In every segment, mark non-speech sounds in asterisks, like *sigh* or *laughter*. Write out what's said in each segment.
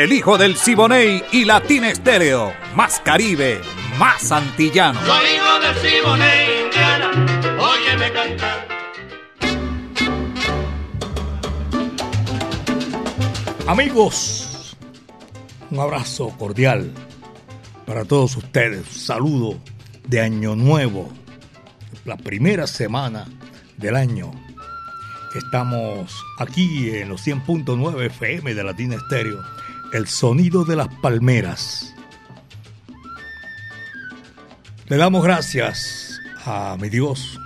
el hijo del Siboney y Latín Estéreo. Más Caribe, más antillano. Soy hijo del Siboney, Indiana, óyeme cantar. Amigos, un abrazo cordial para todos ustedes. saludo de Año Nuevo, la primera semana del año. Estamos aquí en los 100.9 FM de Latina Estéreo el sonido de las palmeras. Le damos gracias a mi Dios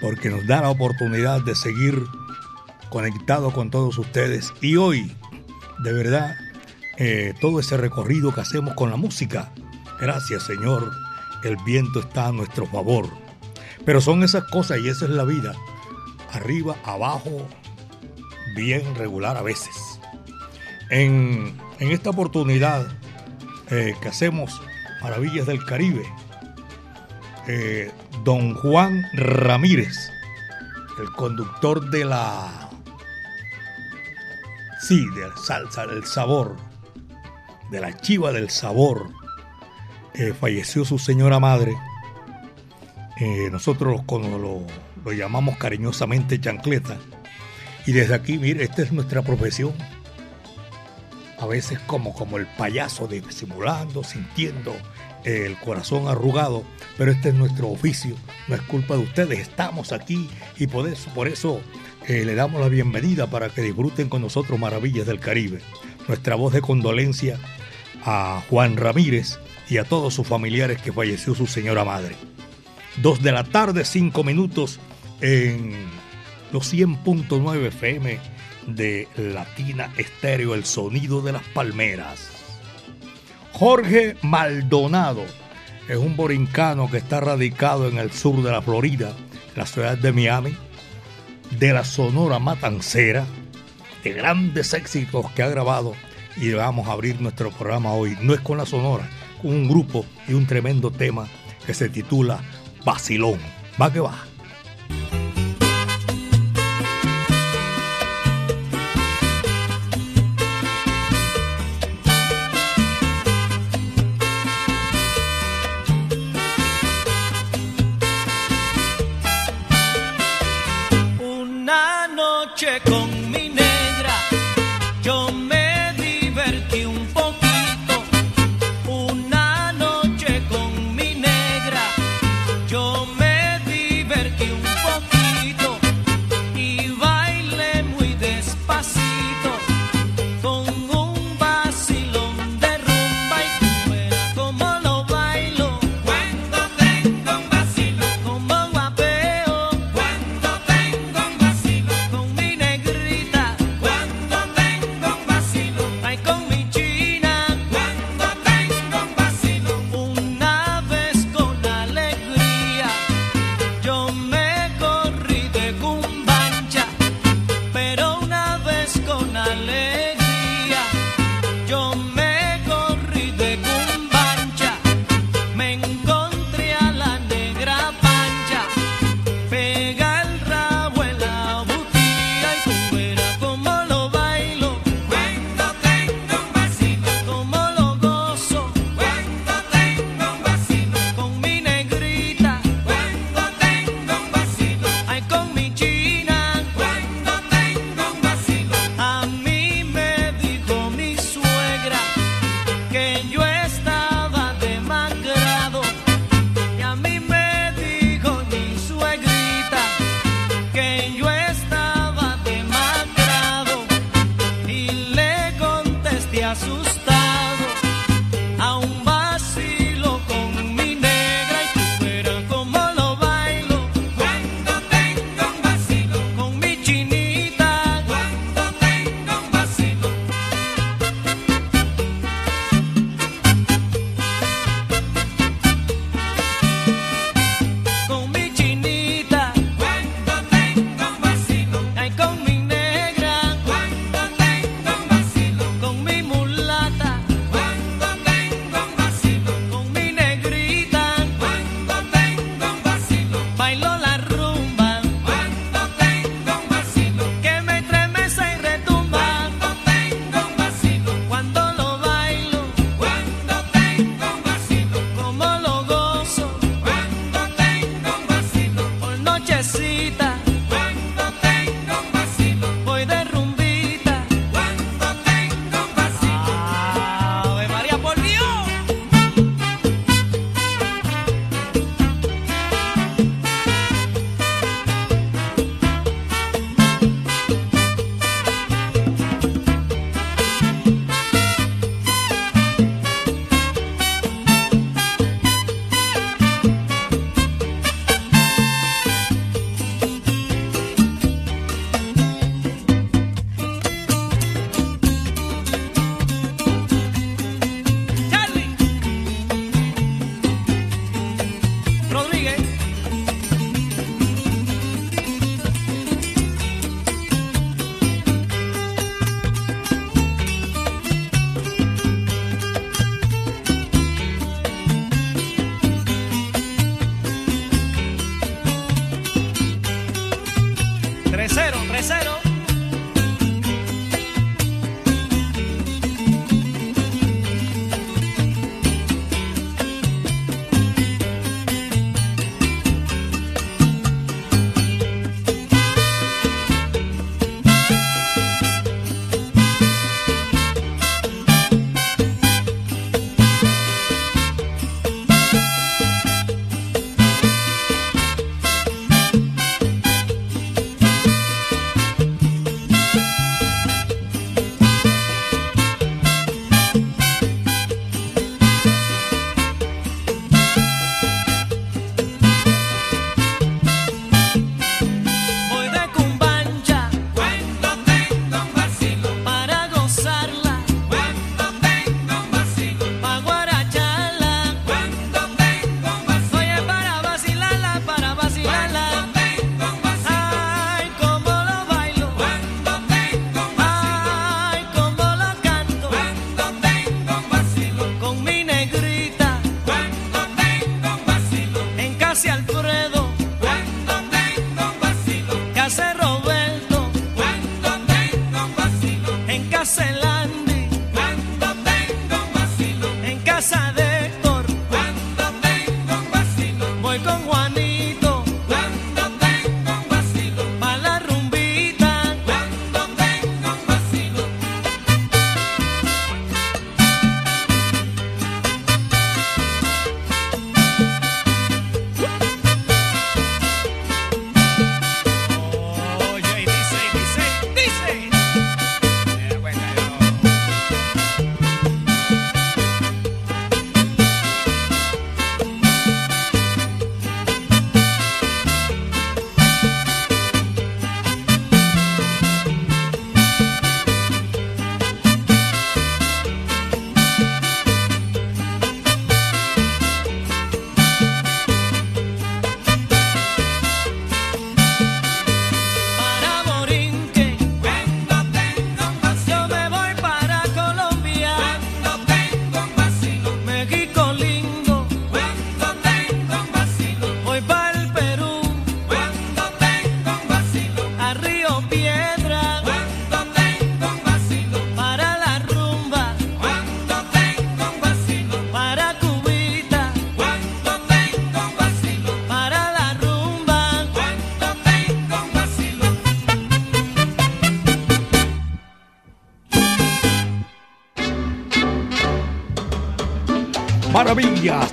porque nos da la oportunidad de seguir conectado con todos ustedes y hoy, de verdad, eh, todo ese recorrido que hacemos con la música, gracias Señor, el viento está a nuestro favor. Pero son esas cosas y esa es la vida, arriba, abajo, bien regular a veces. En, esta oportunidad eh, que hacemos Maravillas del Caribe, eh, don Juan Ramírez, el conductor de la... Sí, de salsa, del sabor, de la chiva del sabor, eh, falleció su señora madre. nosotros lo, lo, lo llamamos cariñosamente chancleta. Y desde aquí, mire, esta es nuestra profesión a veces como, como el payaso disimulando, sintiendo el corazón arrugado, pero este es nuestro oficio, no es culpa de ustedes, estamos aquí y por eso, por eso eh, le damos la bienvenida para que disfruten con nosotros Maravillas del Caribe. Nuestra voz de condolencia a Juan Ramírez y a todos sus familiares que falleció su señora madre. Dos de la tarde, cinco minutos en los 100.9 FM de Latina Estéreo, el sonido de las palmeras. Jorge Maldonado es un borincano que está radicado en el sur de la Florida, la ciudad de Miami, de la Sonora Matancera, de grandes éxitos que ha grabado y vamos a abrir nuestro programa hoy. No es con la Sonora, con un grupo y un tremendo tema que se titula Basilón. Va que va.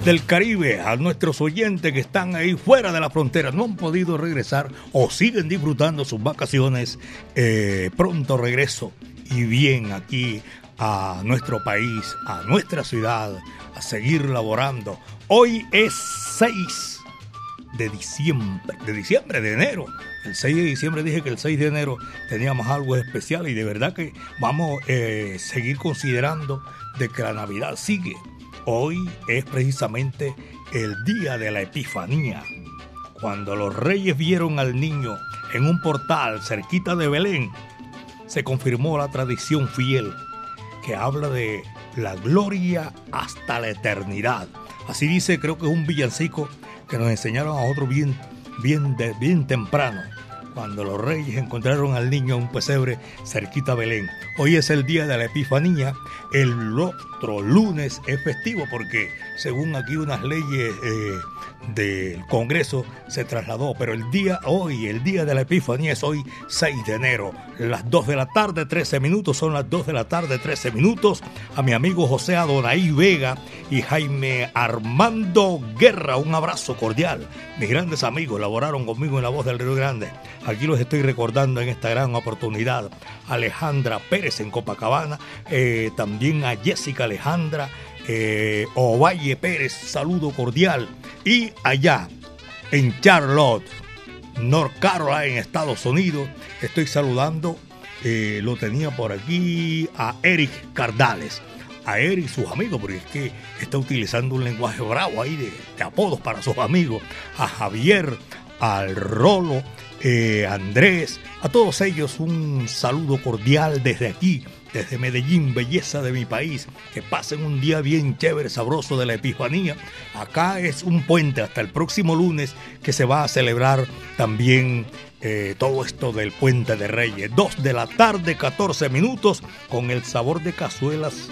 Del Caribe a nuestros oyentes que están ahí fuera de la frontera, no han podido regresar o siguen disfrutando sus vacaciones. Eh, pronto regreso y bien aquí a nuestro país, a nuestra ciudad, a seguir laborando. Hoy es 6 de diciembre, de diciembre, de enero. El 6 de diciembre dije que el 6 de enero teníamos algo especial y de verdad que vamos a eh, seguir considerando de que la Navidad sigue. Hoy es precisamente el día de la Epifanía, cuando los reyes vieron al niño en un portal cerquita de Belén, se confirmó la tradición fiel que habla de la gloria hasta la eternidad. Así dice, creo que es un villancico que nos enseñaron a otros bien, bien, bien temprano cuando los reyes encontraron al niño en un pesebre cerquita a Belén. Hoy es el día de la Epifanía, el otro lunes es festivo porque según aquí unas leyes eh, del Congreso se trasladó, pero el día hoy, el día de la Epifanía es hoy 6 de enero, las 2 de la tarde, 13 minutos, son las 2 de la tarde, 13 minutos, a mi amigo José Adonai Vega y Jaime Armando Guerra, un abrazo cordial. Mis grandes amigos laboraron conmigo en La Voz del Río Grande. Aquí los estoy recordando en esta gran oportunidad. Alejandra Pérez en Copacabana, eh, también a Jessica Alejandra, eh, Ovalle Pérez, saludo cordial. Y allá, en Charlotte, North Carolina, en Estados Unidos, estoy saludando, eh, lo tenía por aquí, a Eric Cardales. A Eric sus amigos, porque es que está utilizando un lenguaje bravo ahí de, de apodos para sus amigos. A Javier, al Rolo, eh, Andrés, a todos ellos un saludo cordial desde aquí, desde Medellín, belleza de mi país. Que pasen un día bien chévere, sabroso de la Epifanía. Acá es un puente hasta el próximo lunes que se va a celebrar también eh, todo esto del Puente de Reyes. Dos de la tarde, 14 minutos, con el sabor de cazuelas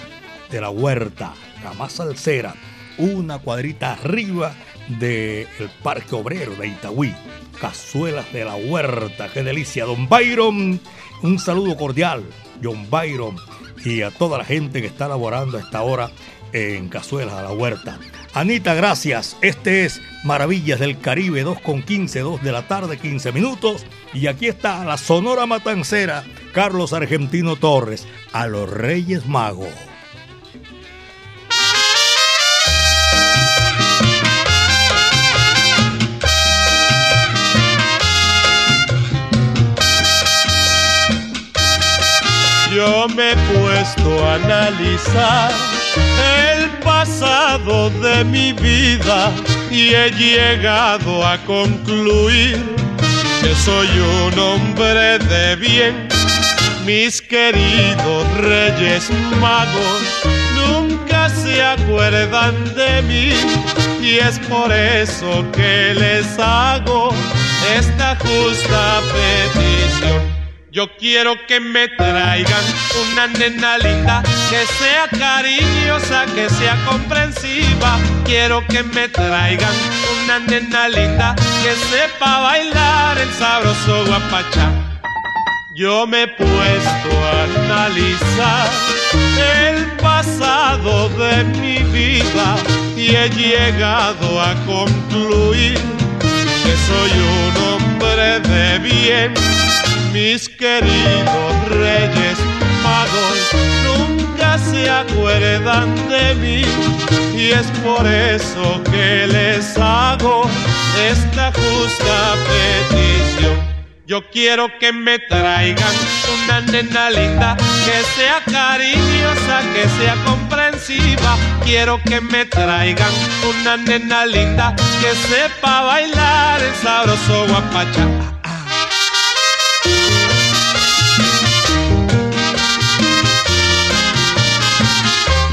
de la huerta, la más salsera, una cuadrita arriba del Parque Obrero de Itagüí. Cazuelas de la Huerta, qué delicia. Don Byron, un saludo cordial. John Byron y a toda la gente que está laborando a esta hora en Cazuelas de la Huerta. Anita, gracias. Este es Maravillas del Caribe, 2 con 15, 2 de la tarde, 15 minutos. Y aquí está la Sonora Matancera, Carlos Argentino Torres, a los Reyes Magos. Me he puesto a analizar el pasado de mi vida y he llegado a concluir que soy un hombre de bien. Mis queridos reyes magos nunca se acuerdan de mí y es por eso que les hago esta justa petición. Yo quiero que me traigan una nena linda, que sea cariñosa, que sea comprensiva. Quiero que me traigan una nena linda, que sepa bailar el sabroso guapachá. Yo me he puesto a analizar el pasado de mi vida y he llegado a concluir que soy un hombre de bien mis queridos reyes magos nunca se acuerdan de mí y es por eso que les hago esta justa petición. Yo quiero que me traigan una nena linda, que sea cariñosa, que sea comprensiva. Quiero que me traigan una nena linda, que sepa bailar el sabroso guapacha.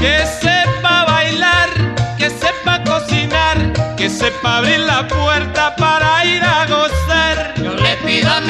Que sepa bailar, que sepa cocinar, que sepa abrir la puerta para ir a gozar. Yo le pido a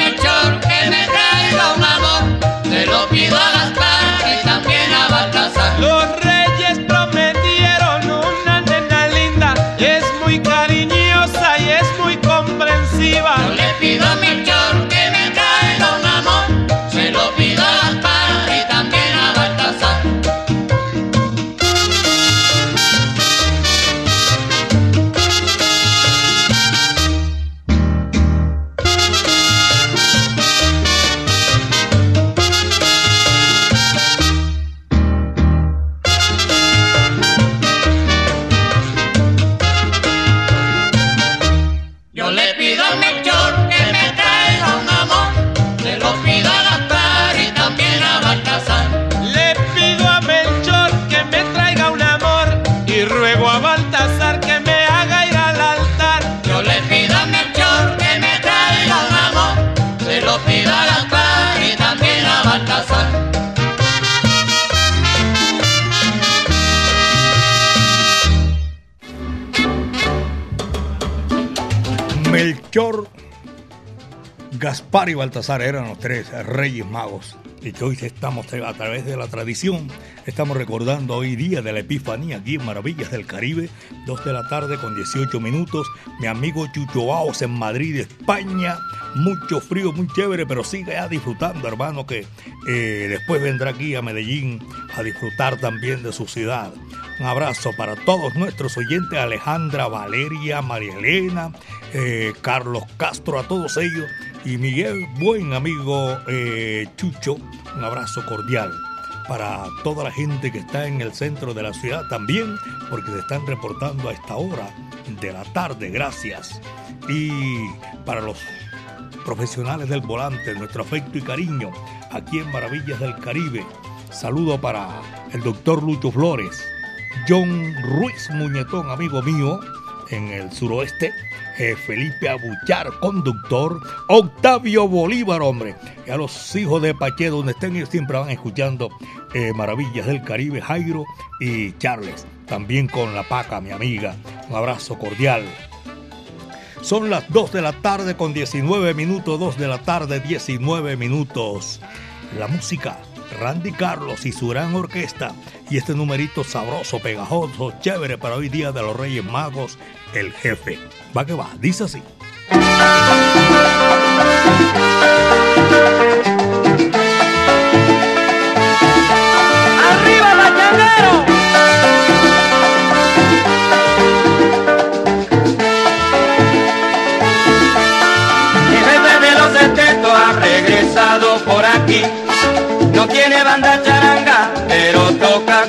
Gaspar y Baltasar eran los tres reyes magos. Y que hoy estamos a través de la tradición, estamos recordando hoy día de la Epifanía aquí en Maravillas del Caribe, 2 de la tarde con 18 minutos, mi amigo Chucho Baos en Madrid, España, mucho frío, muy chévere, pero sigue ya disfrutando, hermano, que eh, después vendrá aquí a Medellín a disfrutar también de su ciudad. Un abrazo para todos nuestros oyentes, Alejandra, Valeria, María Elena, eh, Carlos Castro, a todos ellos y Miguel, buen amigo eh, Chucho, un abrazo cordial para toda la gente que está en el centro de la ciudad también, porque se están reportando a esta hora de la tarde, gracias. Y para los profesionales del volante, nuestro afecto y cariño aquí en Maravillas del Caribe. Saludo para el doctor Lucho Flores, John Ruiz Muñetón, amigo mío, en el suroeste Felipe Abuchar, conductor, Octavio Bolívar, hombre, y a los hijos de Pache, donde estén, ellos siempre van escuchando eh, Maravillas del Caribe, Jairo y Charles, también con la Paca, mi amiga, un abrazo cordial. Son las 2 de la tarde con 19 minutos, 2 de la tarde, 19 minutos. La música, Randy Carlos y su gran orquesta. Y este numerito sabroso, pegajoso, chévere para hoy día de los Reyes Magos, el jefe. Va que va, dice así. Pero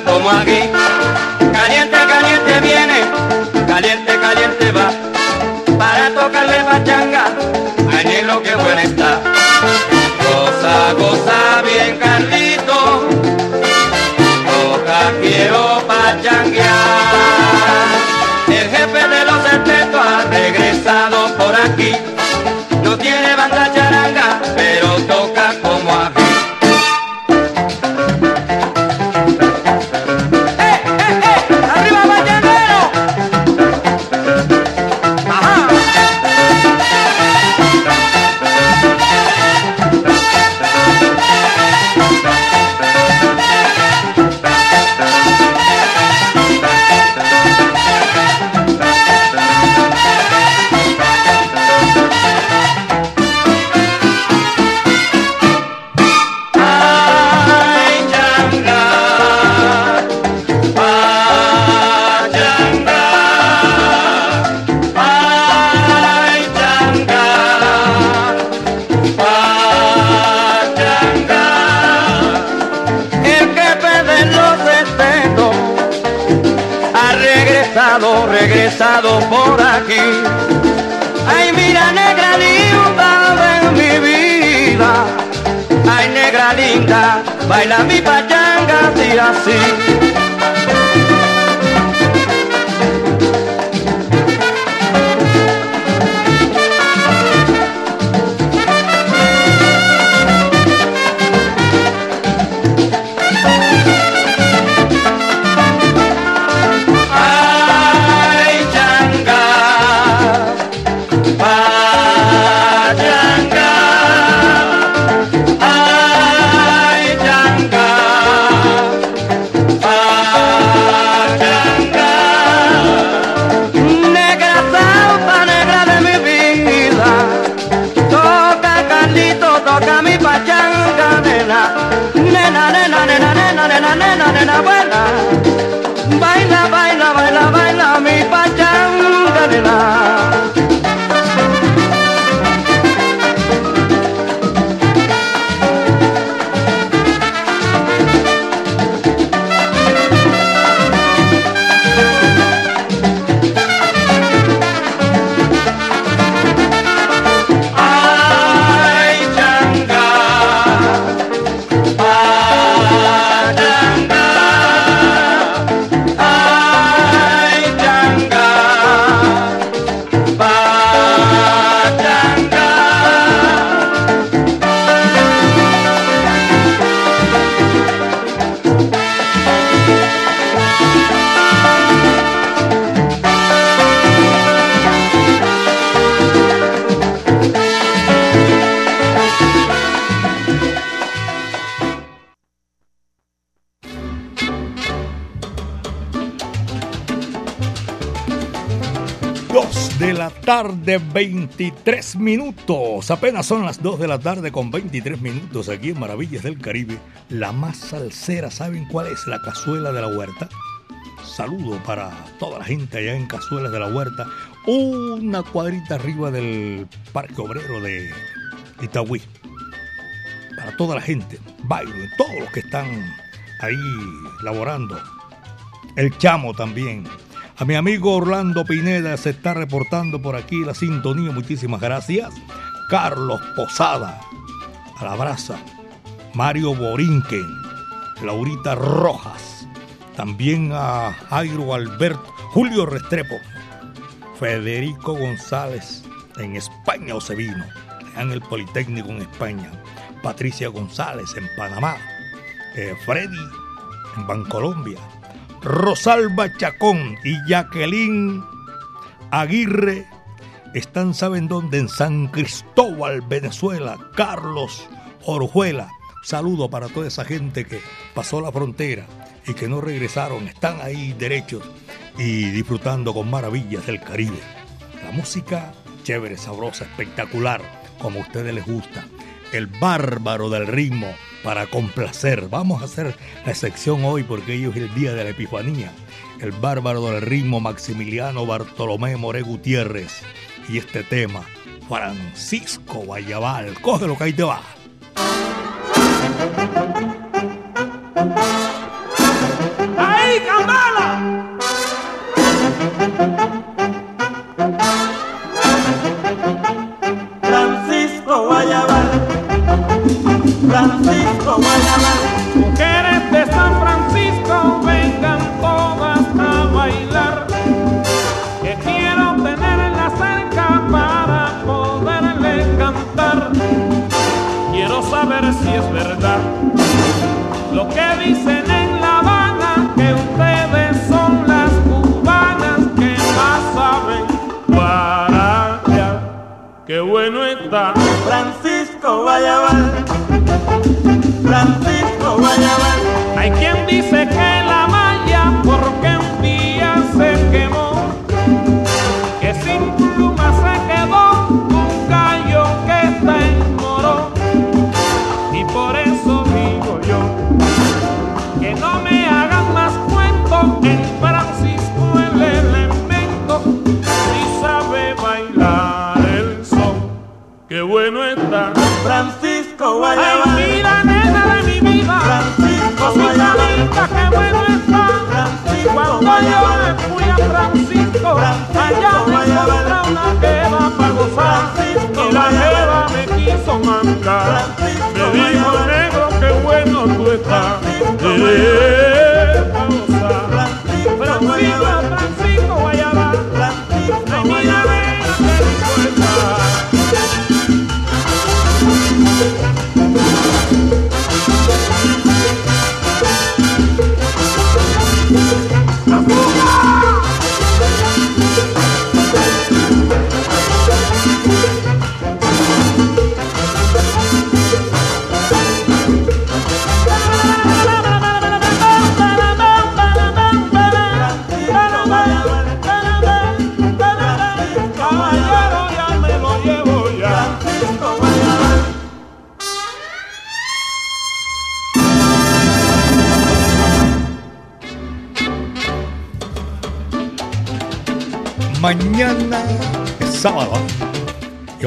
tarde, 23 minutos. Apenas son las 2 de la tarde con 23 minutos aquí en Maravillas del Caribe. La más salsera, ¿saben cuál es? La cazuela de la huerta. Saludo para toda la gente allá en Cazuelas de la Huerta. Una cuadrita arriba del Parque Obrero de Itagüí. Para toda la gente, Byron, todos los que están ahí laborando. El Chamo también. A mi amigo Orlando Pineda se está reportando por aquí la sintonía. Muchísimas gracias. Carlos Posada, a la. Mario Borinquen, Laurita Rojas. También a Jairo Alberto, Julio Restrepo, Federico González en España o se vino, en el Politécnico en España. Patricia González en Panamá. Eh, Freddy en Bancolombia. Rosalba Chacón y Jacqueline Aguirre están, ¿saben dónde? En San Cristóbal, Venezuela. Carlos Orujuela. Saludo para toda esa gente que pasó la frontera y que no regresaron. Están ahí derechos y disfrutando con maravillas del Caribe. La música chévere, sabrosa, espectacular, como a ustedes les gusta. El bárbaro del ritmo para complacer. Vamos a hacer la excepción hoy porque hoy es el día de la Epifanía. El bárbaro del ritmo Maximiliano Bartolomé More Gutiérrez. Y este tema, Francisco Guayabal. Cógelo que ahí te va. Allá me encontré una jeva para gozar. Y la jeva me quiso mandar.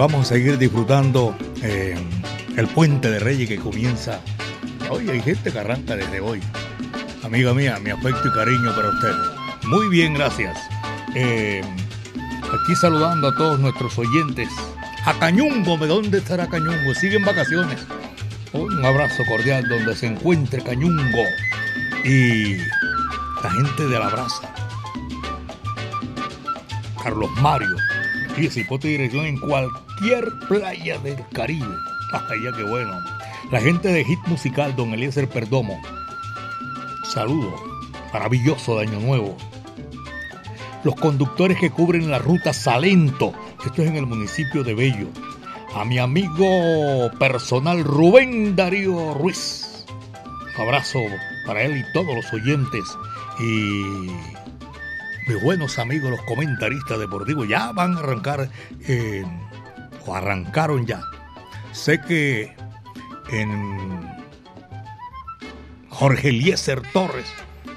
Vamos a seguir disfrutando eh, el puente de Reyes que comienza. Hoy hay gente que arranca desde hoy. Amiga mía, mi afecto y cariño para ustedes. Muy bien, gracias. Eh, aquí saludando a todos nuestros oyentes. A Cañungo, ¿de dónde estará Cañungo? Siguen vacaciones. Un abrazo cordial donde se encuentre Cañungo y la gente de la brasa. Carlos Mario. Y ese hipote de dirección en cualquier playa del Caribe. *laughs* Ay, ya qué bueno. La gente de Hit Musical, don Eliezer Perdomo. Saludo. Maravilloso de Año Nuevo. Los conductores que cubren la ruta Salento. Esto es en el municipio de Bello. A mi amigo personal Rubén Darío Ruiz. Abrazo para él y todos los oyentes. Y mis buenos amigos, los comentaristas deportivos, ya van a arrancar, eh, arrancaron ya. Sé que en Jorge Eliezer Torres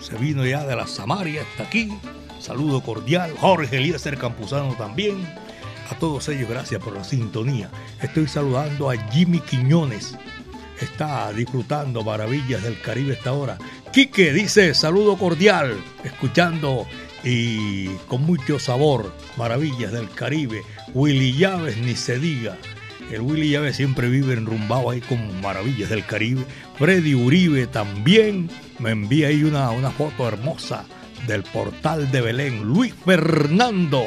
se vino ya de la Samaria, está aquí. Saludo cordial. Jorge Eliezer Campuzano también. A todos ellos, gracias por la sintonía. Estoy saludando a Jimmy Quiñones. Está disfrutando maravillas del Caribe esta hora. Quique dice saludo cordial, escuchando y con mucho sabor maravillas del Caribe. Willy Llaves ni se diga. El Willy Llaves siempre vive enrumbado ahí con maravillas del Caribe. Freddy Uribe también me envía ahí una, una foto hermosa del portal de Belén. Luis Fernando.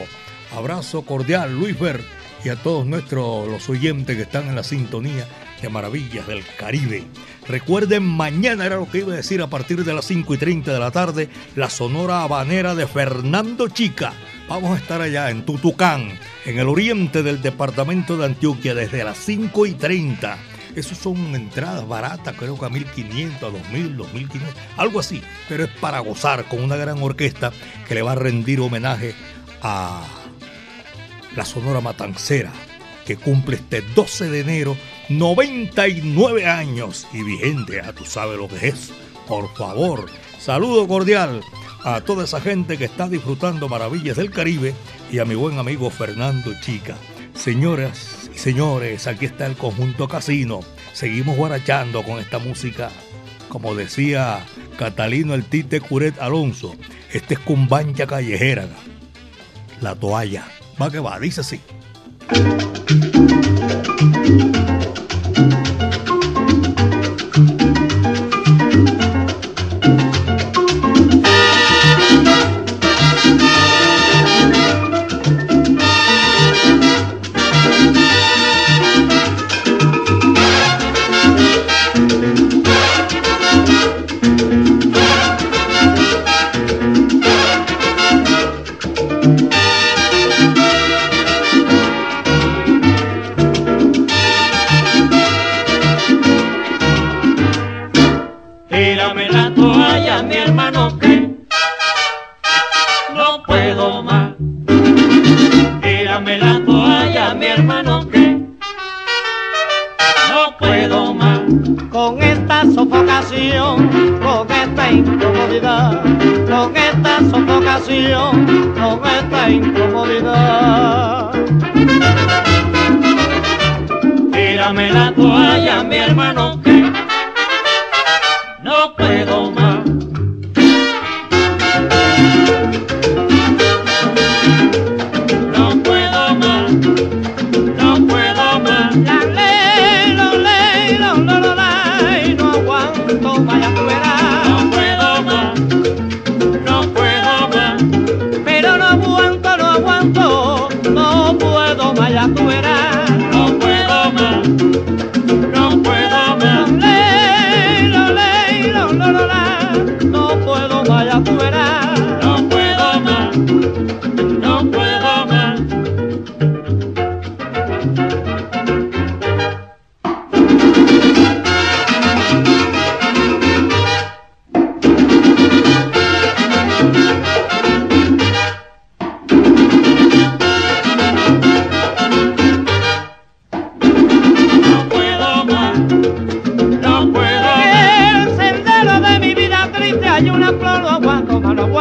Abrazo cordial, Luis Fer, y a todos nuestros los oyentes que están en la sintonía de Maravillas del Caribe. Recuerden, mañana era lo que iba a decir a partir de las 5 y 30 de la tarde, la Sonora Habanera de Fernando Chica. Vamos a estar allá en Tutucán, en el oriente del departamento de Antioquia, desde las 5 y 30. Esas son entradas baratas, creo que a 1500, a 2000, 2500, algo así. Pero es para gozar con una gran orquesta que le va a rendir homenaje a la Sonora Matancera, que cumple este 12 de enero 99 años y vigente, ya tú sabes lo que es. Por favor, saludo cordial a toda esa gente que está disfrutando maravillas del Caribe y a mi buen amigo Fernando Chica. Señoras y señores, aquí está el conjunto casino. Seguimos guarachando con esta música. Como decía Catalino el Tite Curet Alonso, este es cumbancha callejera. La toalla. Va que va, dice así. thank you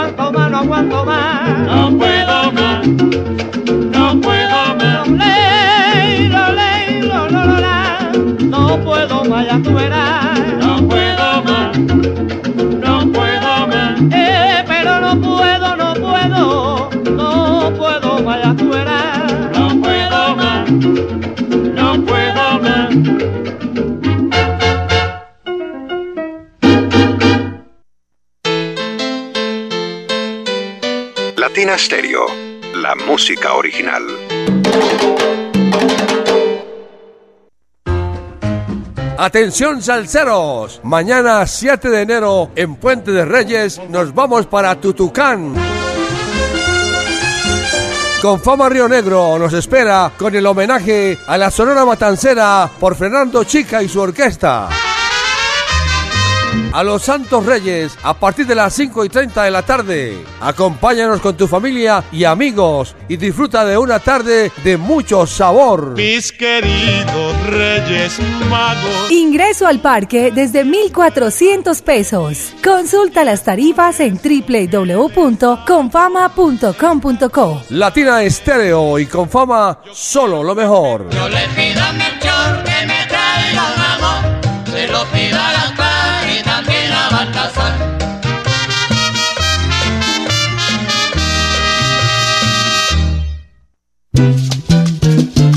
aguanto más, no aguanto más, Latina la música original. Atención salseros, mañana 7 de enero en Puente de Reyes nos vamos para Tutucán. Con Fama Río Negro nos espera con el homenaje a la Sonora Matancera por Fernando Chica y su orquesta. A los Santos Reyes a partir de las 5 y 30 de la tarde. Acompáñanos con tu familia y amigos y disfruta de una tarde de mucho sabor. Mis queridos Reyes Magos. Ingreso al parque desde 1,400 pesos. Consulta las tarifas en www.confama.com.co. Latina Estéreo y con fama solo lo mejor. Yo le pido a Melchor que me traiga un amor, se lo pido a también a.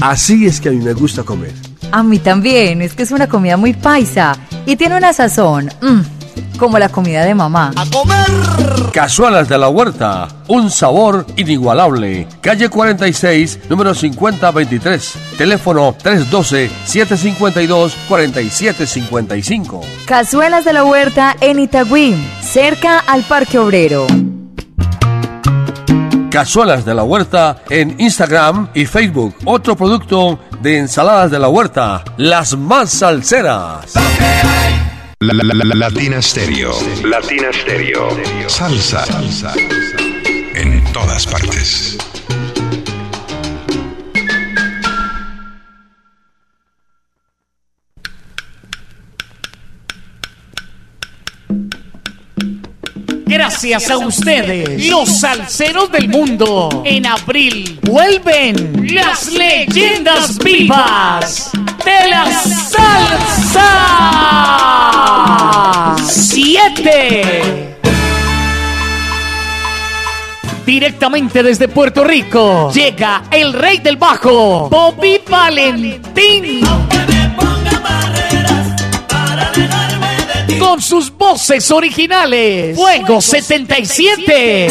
Así es que a mí me gusta comer. A mí también, es que es una comida muy paisa y tiene una sazón, mm, como la comida de mamá. Cazuelas de la Huerta, un sabor inigualable. Calle 46, número 5023. Teléfono 312-752-4755. Cazuelas de la Huerta en Itagüí, cerca al Parque Obrero. Cazuelas de la Huerta en Instagram y Facebook. Otro producto de ensaladas de la huerta, las más salseras. La, la, la, la- Latina Stereo. Latina Stereo. Salsa. Salsa. En todas partes. Gracias a ustedes, los salseros del mundo. En abril vuelven las leyendas vivas de la salsa. Siete. Directamente desde Puerto Rico llega el rey del bajo, Bobby Valentín. Con sus voces originales, Fuego 77.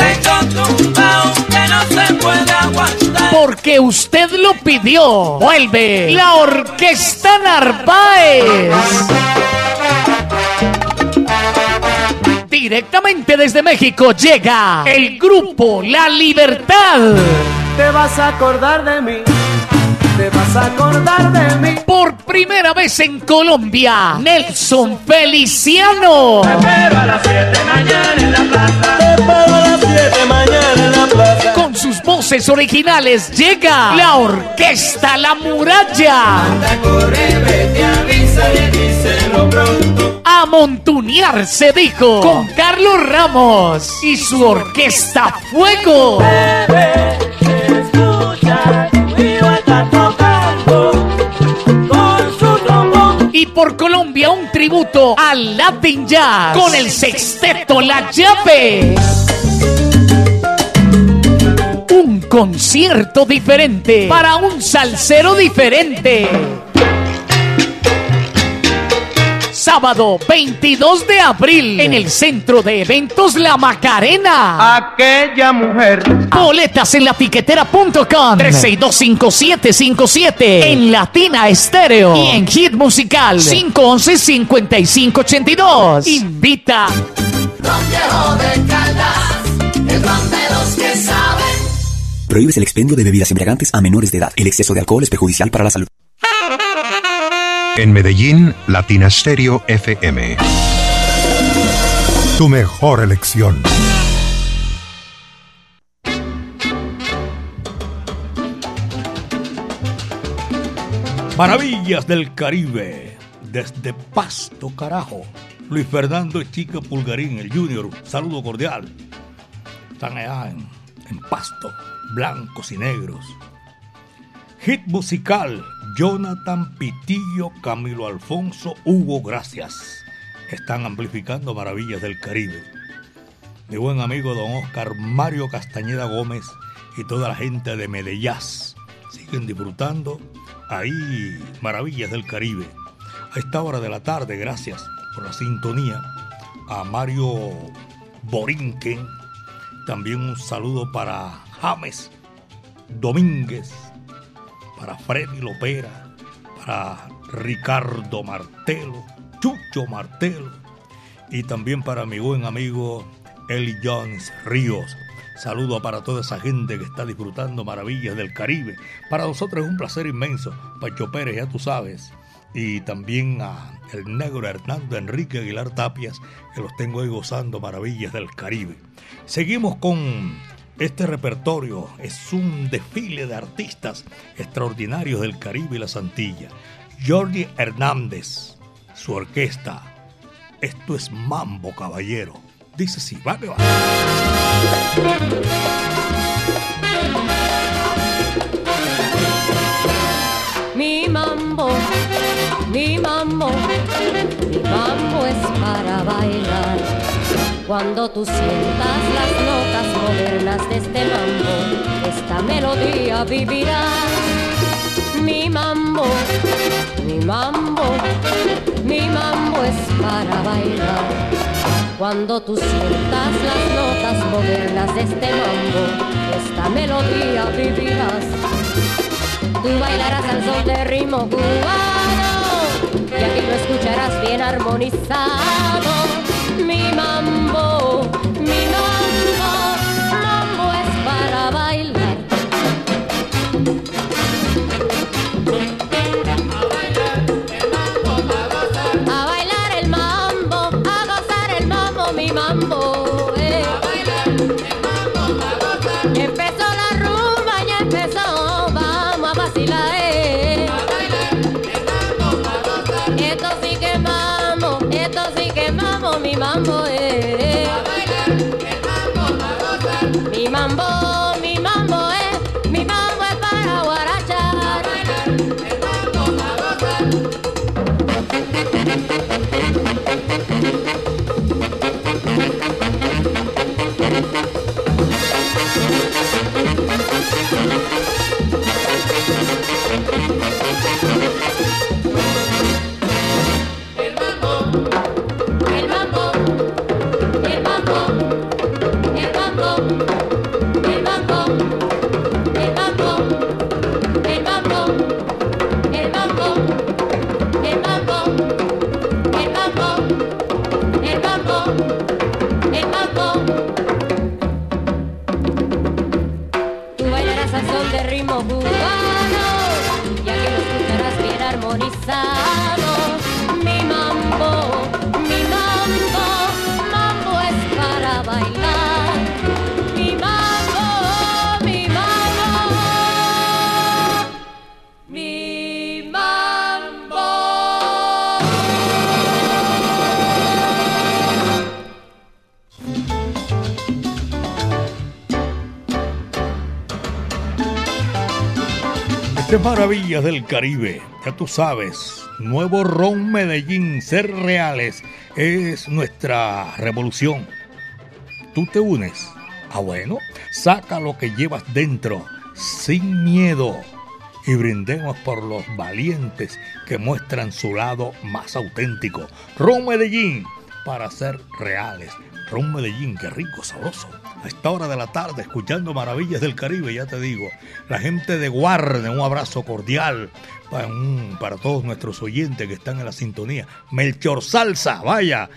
Porque usted lo pidió. Vuelve la Orquesta Narváez. Directamente desde México llega el grupo La Libertad. Te vas a acordar de mí. Te vas a acordar de mí. Por primera vez en Colombia, Nelson Feliciano. Pero a las 7 mañana en la plaza. Te espero a las 7 mañana en la plaza. Con sus voces originales llega la Orquesta La Muralla. Corre, vete, avísale, díselo pronto. A montunear se dijo con Carlos Ramos y su Orquesta Fuego. Escucha, trombón. Y por Colombia un tributo al Latin Jazz con el sexteto La Llave. Concierto diferente para un salsero diferente. Sábado 22 de abril en el Centro de Eventos La Macarena. Aquella mujer. Boletas en latiquetera.com 3625757 en Latina Estéreo y en Hit Musical 511-5582. Invita. Ron Viejo de Caldas, el ron de los que saben. Prohíbes el expendio de bebidas embriagantes a menores de edad. El exceso de alcohol es perjudicial para la salud. En Medellín, Latina Stereo FM. Tu mejor elección. Maravillas del Caribe, desde Pasto, carajo. Luis Fernando Chica Pulgarín, el Junior, saludo cordial. Están allá en, en Pasto, blancos y negros. Hit musical, Jonathan Pitillo, Camilo Alfonso, Hugo Gracias. Están amplificando Maravillas del Caribe. Mi buen amigo don Oscar Mario Castañeda Gómez y toda la gente de Medellín siguen disfrutando ahí Maravillas del Caribe. A esta hora de la tarde, gracias por la sintonía. A Mario Borinquen, también un saludo para James Domínguez, para Freddy Lopera, para Ricardo Martelo, Chucho Martelo y también para mi buen amigo Eli Jones Ríos. Saludo para toda esa gente que está disfrutando maravillas del Caribe. Para nosotros es un placer inmenso. Pacho Pérez, ya tú sabes. y también a el negro Hernando Enrique Aguilar Tapias, que los tengo ahí gozando maravillas del Caribe. Seguimos con este repertorio, es un desfile de artistas extraordinarios del Caribe y las Antillas. Jordi Hernández, su orquesta. Esto es Mambo Caballero. Dice sí, va que va. Mi mambo, mi mambo, mi mambo es para bailar. Cuando tú sientas las notas modernas de este mambo, esta melodía vivirá. Mi mambo, mi mambo, mi mambo es para bailar. Cuando tú sientas las notas modernas de este mambo, esta melodía vivirás. Tú bailarás al son de ritmo cubano y aquí lo escucharás bien armonizado. Mi mambo, Maravillas del Caribe, ya tú sabes, nuevo Ron Medellín, ser reales, es nuestra revolución. ¿Tú te unes? Ah, bueno, saca lo que llevas dentro, sin miedo, y brindemos por los valientes que muestran su lado más auténtico. Ron Medellín, para ser reales. Ron Medellín, qué rico, sabroso. A esta hora de la tarde, escuchando Maravillas del Caribe, ya te digo. La gente de Guarne, un abrazo cordial para, para todos nuestros oyentes que están en la sintonía. Melchor Salsa, vaya.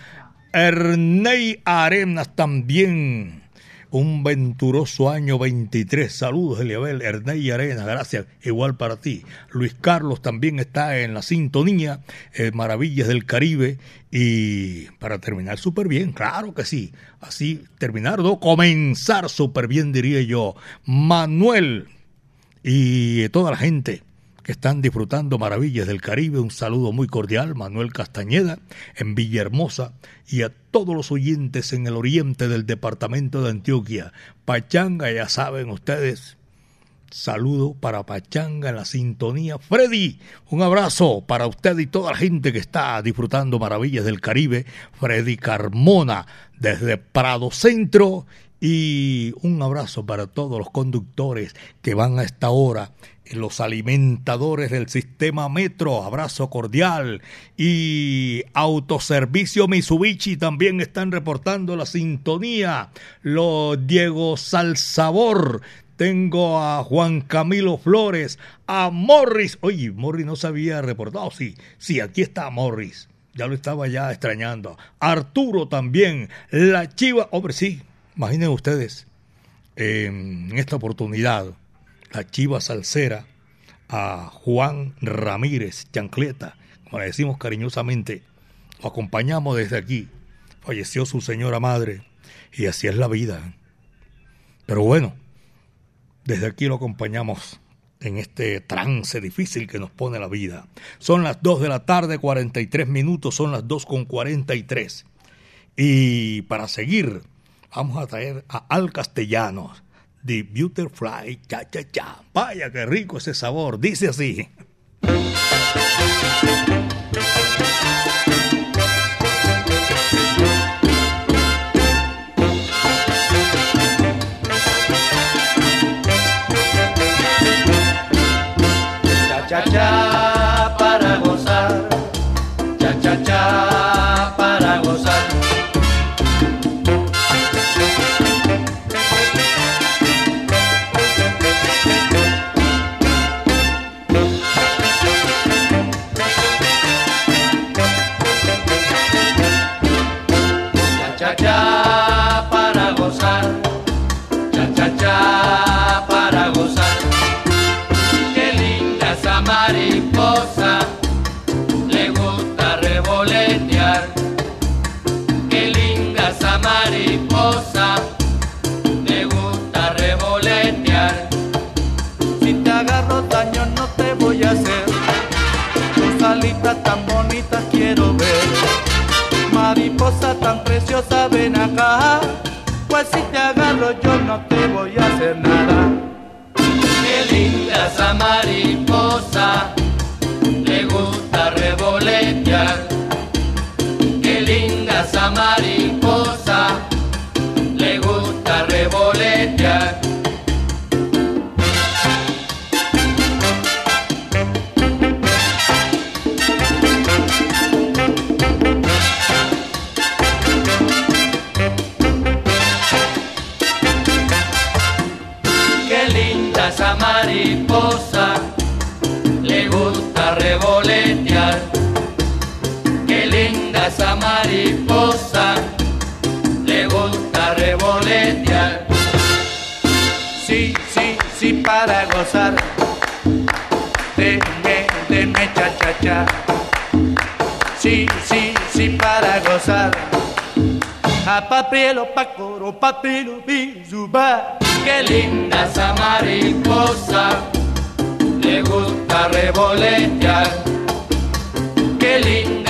Ernei Arenas también. Un venturoso año 23. Saludos, Eliabel, Ernei Arenas, gracias. Igual para ti. Luis Carlos también está en la sintonía. eh, Maravillas del Caribe. Y para terminar súper bien, claro que sí. Así terminar, no, comenzar súper bien, diría yo. Manuel y toda la gente que están disfrutando maravillas del Caribe. Un saludo muy cordial, Manuel Castañeda, en Villahermosa, y a todos los oyentes en el oriente del departamento de Antioquia. Pachanga, ya saben ustedes. Saludo para Pachanga en la sintonía. Freddy, un abrazo para usted y toda la gente que está disfrutando maravillas del Caribe. Freddy Carmona desde Prado Centro. Y un abrazo para todos los conductores que van a esta hora los alimentadores del sistema Metro, abrazo cordial. Y Autoservicio Mitsubishi también están reportando la sintonía. Los Diego Salsabor. Tengo a Juan Camilo Flores, a Morris. Oye, Morris no se había reportado. Sí, sí, aquí está Morris. Ya lo estaba ya extrañando. Arturo también. La Chiva. Hombre, sí. Imaginen ustedes. En esta oportunidad la Chiva Salsera a Juan Ramírez Chancleta, como le decimos cariñosamente, lo acompañamos desde aquí. Falleció su señora madre y así es la vida. Pero bueno, desde aquí lo acompañamos en este trance difícil que nos pone la vida. Son las 2 de la tarde, 43 minutos, son las 2 con 43. Y para seguir, vamos a traer a Al Castellanos, The Butterfly, cha cha cha. Vaya qué rico ese sabor, dice así. cha cha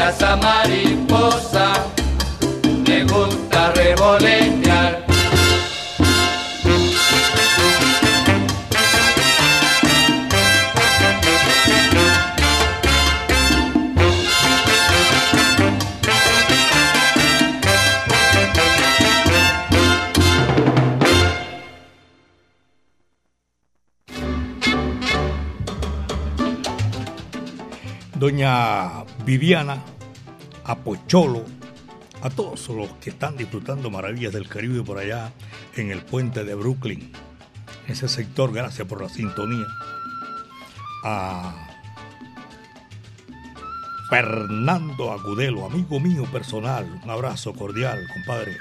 esa mariposa, le gusta revolotear. Doña Viviana, a Pocholo, a todos los que están disfrutando maravillas del Caribe por allá en el puente de Brooklyn, ese sector, gracias por la sintonía. A Fernando Agudelo, amigo mío personal, un abrazo cordial, compadre.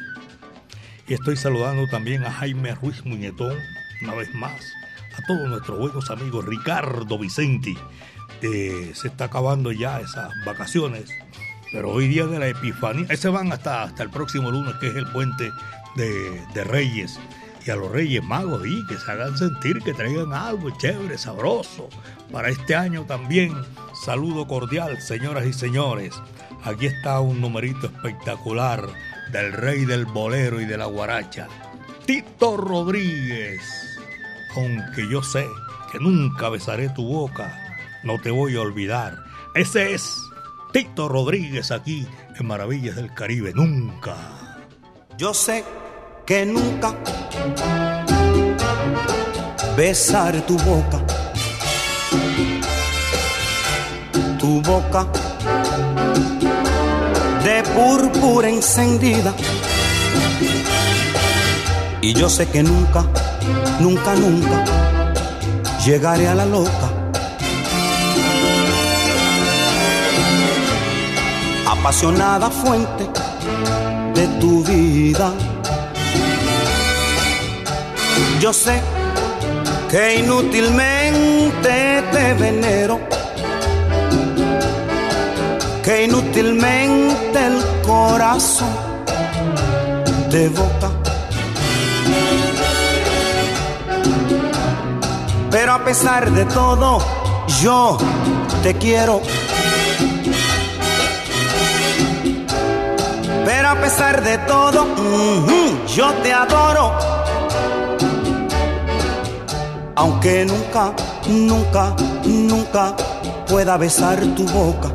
Y estoy saludando también a Jaime Ruiz Muñetón, una vez más, a todos nuestros buenos amigos, Ricardo Vicenti. Se está acabando ya esas vacaciones, pero hoy día de la Epifanía, ese van hasta, hasta el próximo lunes, que es el puente de, de Reyes. Y a los Reyes Magos, y que se hagan sentir, que traigan algo chévere, sabroso. Para este año también, saludo cordial, señoras y señores. Aquí está un numerito espectacular del rey del bolero y de la guaracha, Tito Rodríguez. Aunque yo sé que nunca besaré tu boca, no te voy a olvidar. Ese es Tito Rodríguez aquí en Maravillas del Caribe. Nunca. Yo sé que nunca besaré tu boca. Tu boca de púrpura encendida. Y yo sé que nunca, nunca, nunca llegaré a la loca. Apasionada fuente de tu vida. Yo sé que inútilmente te venero. que inútilmente el corazón te evoca. Pero a pesar de todo, yo te quiero. Pesar de todo, yo te adoro. Aunque nunca, nunca, nunca pueda besar tu boca.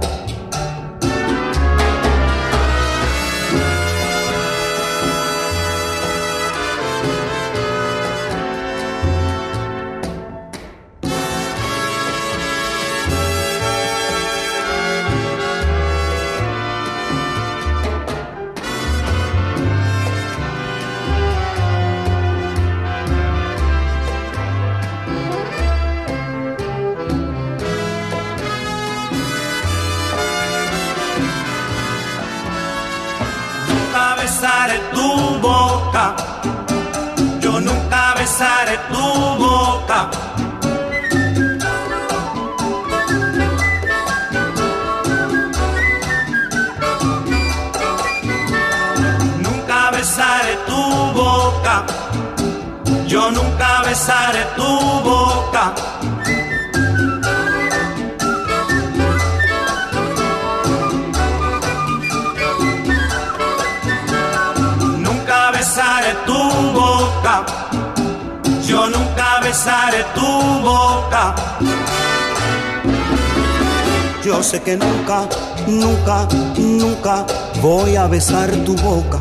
Yo sé que nunca, nunca, nunca voy a besar tu boca.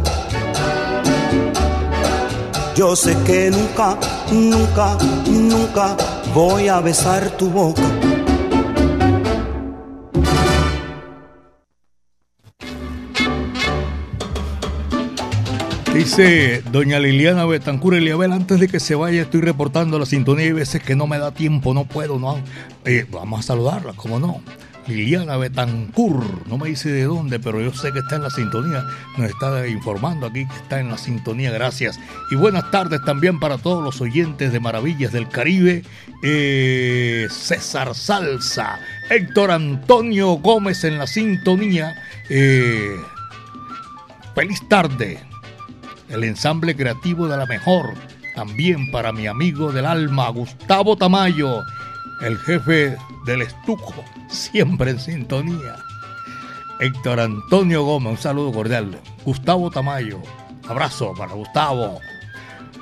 Yo sé que nunca, nunca, nunca voy a besar tu boca. Dice doña Liliana Betancur Eliabel, antes de que se vaya estoy reportando la sintonía y veces que no me da tiempo, no puedo, no. Eh, vamos a saludarla, ¿cómo no? Liliana Betancur, no me dice de dónde, pero yo sé que está en la sintonía, nos está informando aquí que está en la sintonía, gracias. Y buenas tardes también para todos los oyentes de Maravillas del Caribe, eh, César Salsa, Héctor Antonio Gómez en la sintonía, eh, feliz tarde, el ensamble creativo de la mejor, también para mi amigo del alma, Gustavo Tamayo, el jefe del estuco, siempre en sintonía. Héctor Antonio Gómez, un saludo cordial. Gustavo Tamayo, abrazo para Gustavo.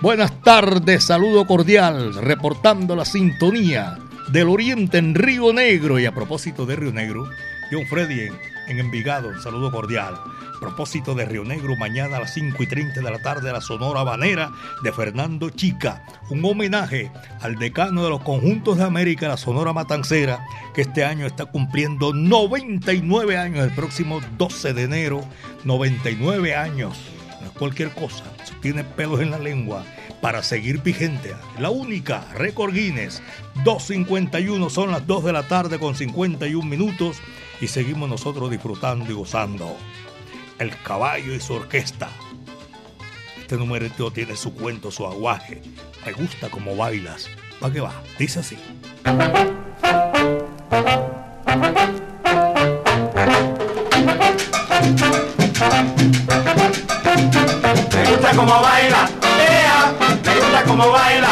Buenas tardes, saludo cordial, reportando la sintonía del Oriente en Río Negro. Y a propósito de Río Negro, John Freddy en Envigado, un saludo cordial. Propósito de Río Negro, mañana a las 5 y 30 de la tarde, la Sonora Banera de Fernando Chica. Un homenaje al decano de los conjuntos de América, la Sonora Matancera, que este año está cumpliendo 99 años, el próximo 12 de enero. 99 años. No es cualquier cosa. Tiene pelos en la lengua para seguir vigente. La única, récord Guinness. 2.51 son las 2 de la tarde con 51 minutos y seguimos nosotros disfrutando y gozando el caballo y su orquesta. Este numerito tiene su cuento, su aguaje. Me gusta cómo bailas. ¿Para qué va? Dice así. Me gusta cómo baila, ea, me gusta cómo baila,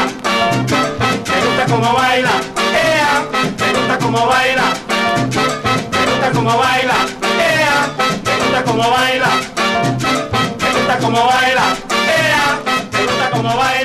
me gusta cómo baila, ea, me gusta cómo baila, gusta cómo baila, ea, me gusta cómo baila, me gusta cómo baila, ea, me gusta cómo baila.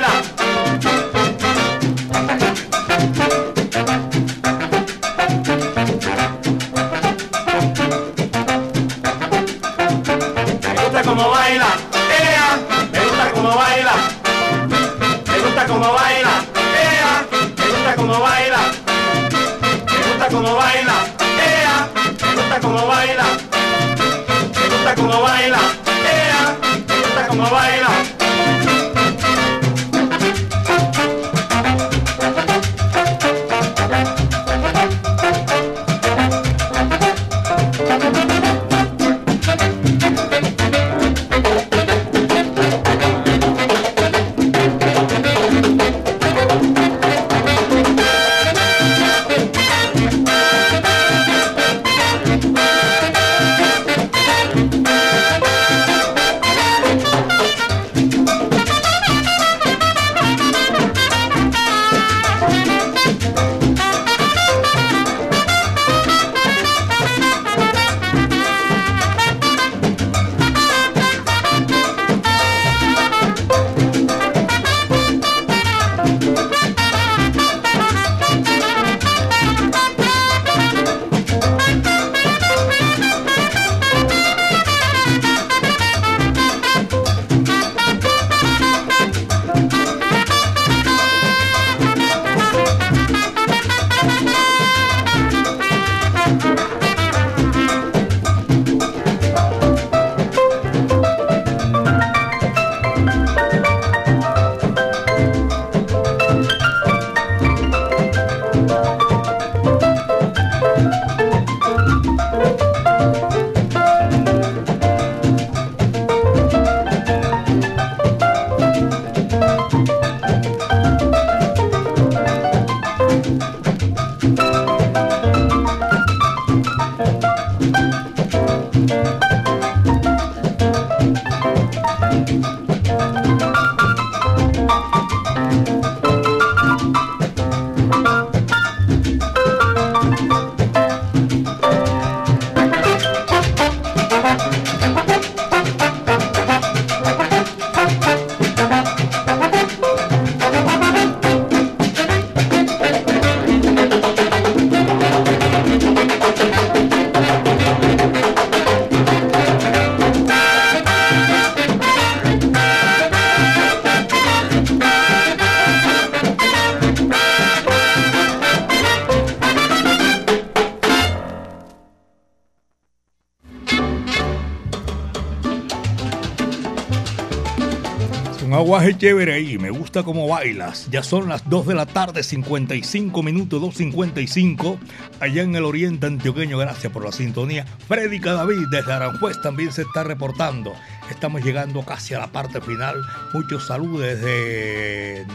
Es chévere ahí, me gusta cómo bailas. Ya son las 2 de la tarde, 55 minutos, 2.55, allá en el oriente antioqueño. Gracias por la sintonía. Freddy Cadavid desde Aranjuez también se está reportando. Estamos llegando casi a la parte final. Muchos saludos desde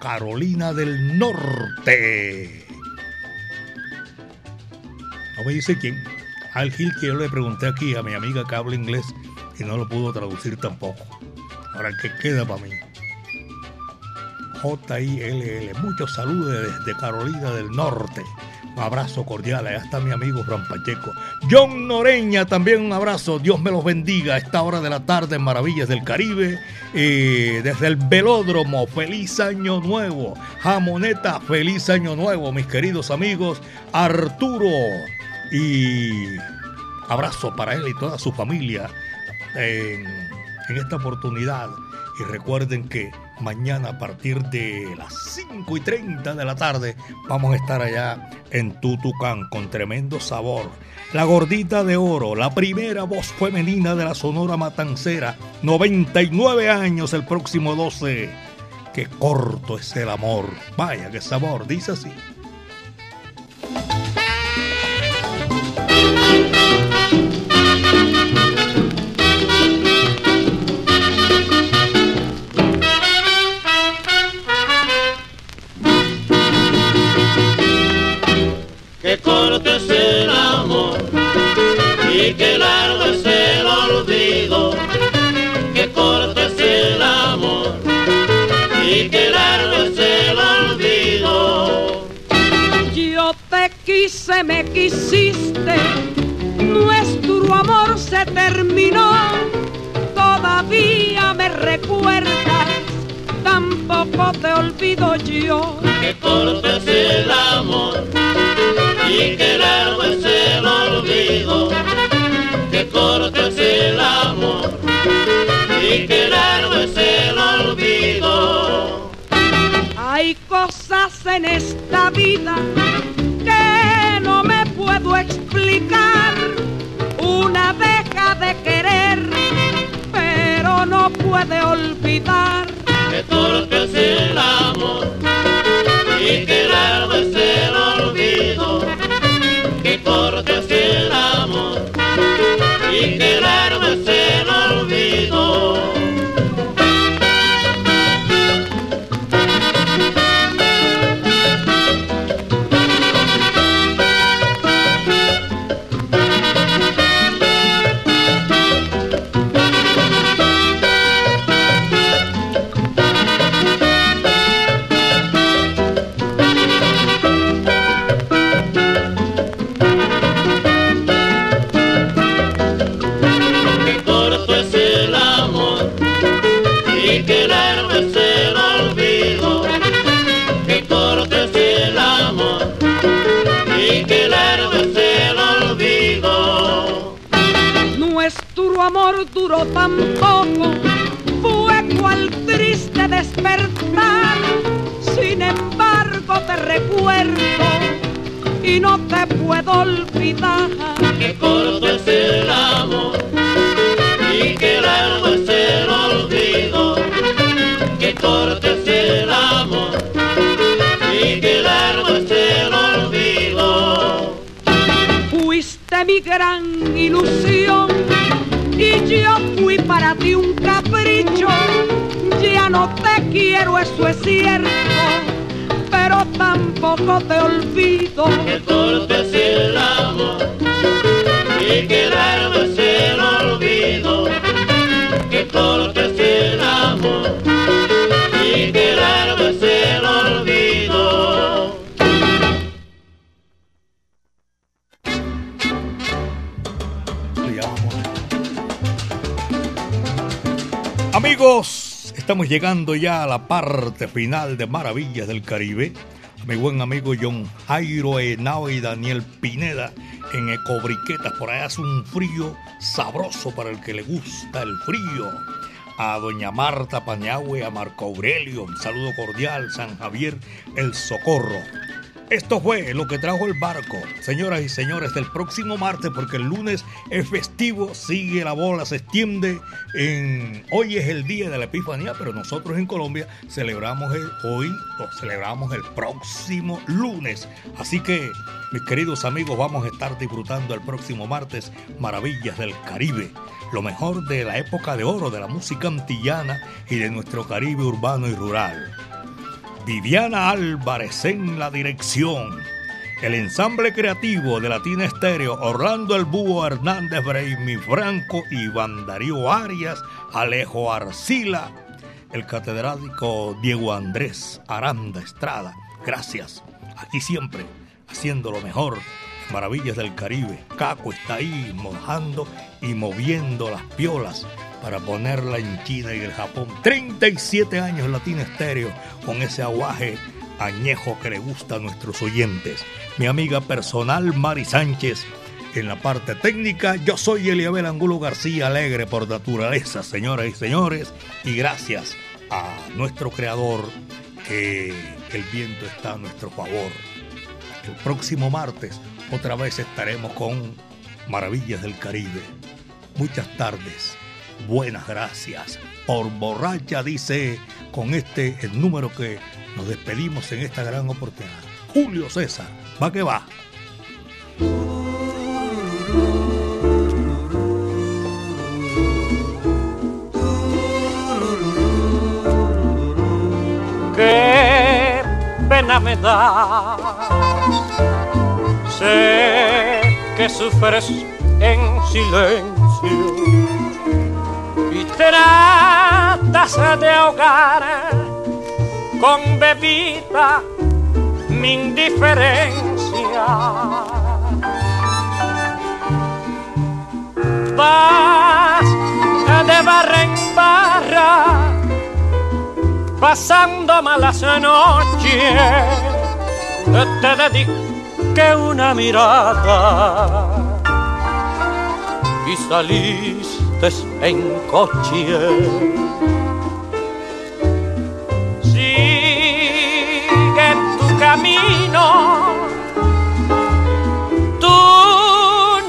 Carolina del Norte. No me dice quién. Al Gil que yo le pregunté aquí a mi amiga que habla inglés y no lo pudo traducir tampoco. Ahora, ¿qué queda para mí? J-I-L-L. Muchos saludos desde Carolina del Norte. Un abrazo cordial. Allá está mi amigo Fran Pacheco. John Noreña, también un abrazo. Dios me los bendiga a esta hora de la tarde en Maravillas del Caribe. Eh, desde el velódromo, feliz año nuevo. Jamoneta, feliz año nuevo, mis queridos amigos. Arturo. Y abrazo para él y toda su familia en esta oportunidad. Y recuerden que mañana a partir de las 5 y 30 de la tarde vamos a estar allá en Tutucán con tremendo sabor. La gordita de oro, la primera voz femenina de la Sonora Matancera, 99 años el próximo 12. Qué corto es el amor. Vaya, qué sabor, dice así. Quise, me quisiste, nuestro amor se terminó, todavía me recuerdas, tampoco te olvido yo. Que corto es el amor y que largo es el olvido, que corto es el amor y que largo es el olvido. Hay cosas en esta vida puedo explicar. Una deja de querer, pero no puede olvidar. Que corto es el amor y que largo es el olvido, triste despertar. Sin embargo te recuerdo y no te puedo olvidar. Que corto es el amor y que largo es el olvido, que corto es el amor y que largo es el olvido. Fuiste mi gran ilusión y yo fui para ti un capricho no te quiero, eso es cierto, pero tampoco te olvido. Que torpe ha sido el amor y quedarme sin olvido. Que torpe ha sido el amor y quedarme sin olvido. Amigos. Estamos llegando ya a la parte final de Maravillas del Caribe. Mi buen amigo John Jairo Henao y Daniel Pineda en Ecobriquetas. Por ahí hace un frío sabroso para el que le gusta el frío. A doña Marta Pañahue, a Marco Aurelio, un saludo cordial, San Javier, El Socorro. Esto fue lo que trajo el barco. Señoras y señores, del próximo martes, porque el lunes es festivo, sigue la bola, se extiende. En... Hoy es el día de la Epifanía, pero nosotros en Colombia celebramos el... hoy, celebramos el próximo lunes. Así que, mis queridos amigos, vamos a estar disfrutando el próximo martes Maravillas del Caribe. Lo mejor de la época de oro de la música antillana y de nuestro Caribe urbano y rural. Viviana Álvarez en la dirección. El ensamble creativo de Latina Estéreo, Orlando El Búho Hernández Breimi Franco, Iván Darío Arias, Alejo Arcila, el catedrático Diego Andrés Aranda Estrada. Gracias. Aquí siempre, haciendo lo mejor. Maravillas del Caribe. Caco está ahí mojando y moviendo las piolas para ponerla en China y el Japón. 37 años Latina Estéreo con ese aguaje añejo que le gusta a nuestros oyentes. Mi amiga personal Mari Sánchez en la parte técnica. Yo soy Eliabel Angulo García, alegre por naturaleza, señoras y señores. Y gracias a nuestro creador que el viento está a nuestro favor. El próximo martes otra vez estaremos con Maravillas del Caribe. Muchas tardes buenas gracias. Por borracha dice con este el número que nos despedimos en esta gran oportunidad. Julio César, va que va. qué pena me da. Sufres en silencio y tratas de ahogar con bebida mi indiferencia. Vas de barra en barra pasando malas noches, te dediqué una mirada y saliste en coche. Sigue tu camino, tú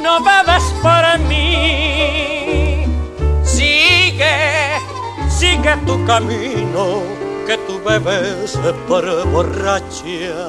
no bebes por mí, sigue, sigue tu camino que tú bebes por borracha.